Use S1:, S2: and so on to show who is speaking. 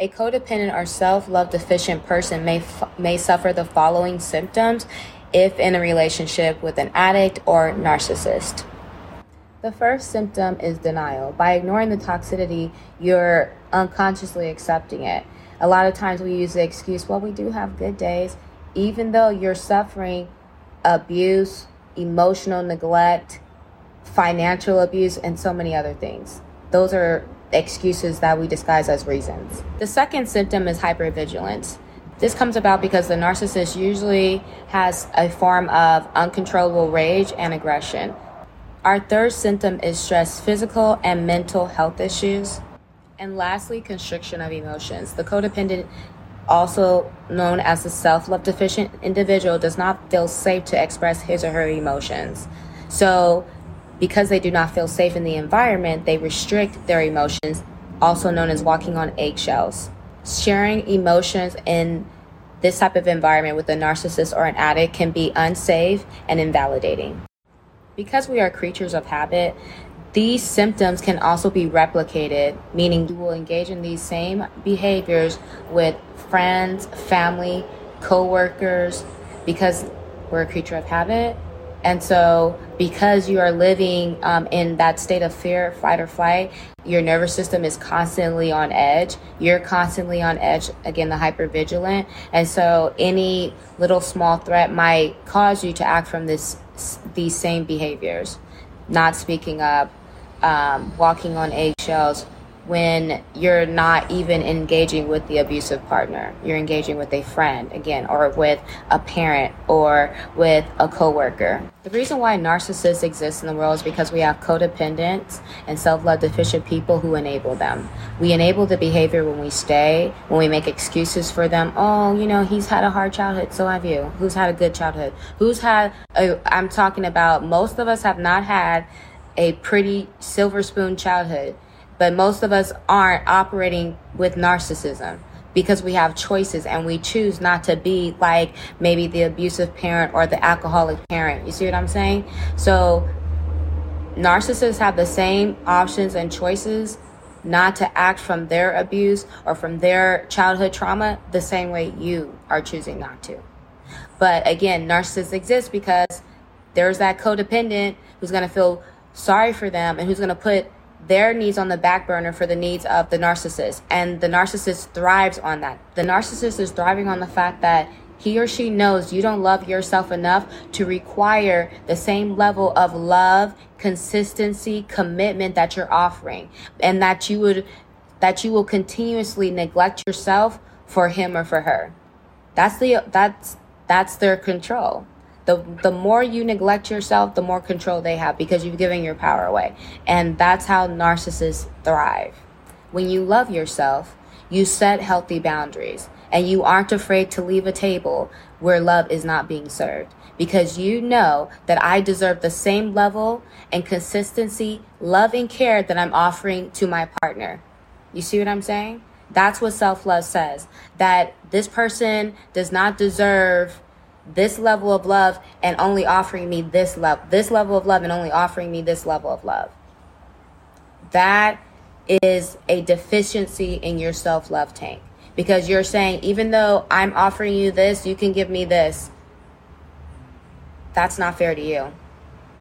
S1: A codependent or self-love deficient person may f- may suffer the following symptoms if in a relationship with an addict or narcissist. The first symptom is denial. By ignoring the toxicity, you're unconsciously accepting it. A lot of times we use the excuse, well, we do have good days, even though you're suffering abuse, emotional neglect, financial abuse, and so many other things. Those are excuses that we disguise as reasons. The second symptom is hypervigilance. This comes about because the narcissist usually has a form of uncontrollable rage and aggression. Our third symptom is stress, physical and mental health issues. And lastly, constriction of emotions. The codependent, also known as the self love deficient individual, does not feel safe to express his or her emotions. So, because they do not feel safe in the environment, they restrict their emotions, also known as walking on eggshells. Sharing emotions in this type of environment with a narcissist or an addict can be unsafe and invalidating. Because we are creatures of habit, these symptoms can also be replicated, meaning you will engage in these same behaviors with friends, family, co-workers, because we're a creature of habit and so, because you are living um, in that state of fear, fight, or flight, your nervous system is constantly on edge. You're constantly on edge, again, the hypervigilant. And so, any little small threat might cause you to act from this these same behaviors not speaking up, um, walking on eggshells, when you're not even engaging with the abusive partner. You're engaging with a friend, again, or with a parent or with a coworker. The reason why narcissists exist in the world is because we have codependents and self-love deficient people who enable them. We enable the behavior when we stay, when we make excuses for them. Oh, you know, he's had a hard childhood, so have you. Who's had a good childhood? Who's had I'm talking about most of us have not had a pretty silver spoon childhood but most of us aren't operating with narcissism because we have choices and we choose not to be like maybe the abusive parent or the alcoholic parent. You see what I'm saying? So narcissists have the same options and choices not to act from their abuse or from their childhood trauma the same way you are choosing not to. But again, narcissists exist because there's that codependent who's going to feel sorry for them and who's going to put their needs on the back burner for the needs of the narcissist. And the narcissist thrives on that. The narcissist is thriving on the fact that he or she knows you don't love yourself enough to require the same level of love, consistency, commitment that you're offering. And that you would, that you will continuously neglect yourself for him or for her. That's the, that's, that's their control. The, the more you neglect yourself, the more control they have because you've given your power away. And that's how narcissists thrive. When you love yourself, you set healthy boundaries and you aren't afraid to leave a table where love is not being served because you know that I deserve the same level and consistency, love, and care that I'm offering to my partner. You see what I'm saying? That's what self love says. That this person does not deserve this level of love and only offering me this love, this level of love and only offering me this level of love. That is a deficiency in your self love tank because you're saying, even though I'm offering you this, you can give me this. That's not fair to you.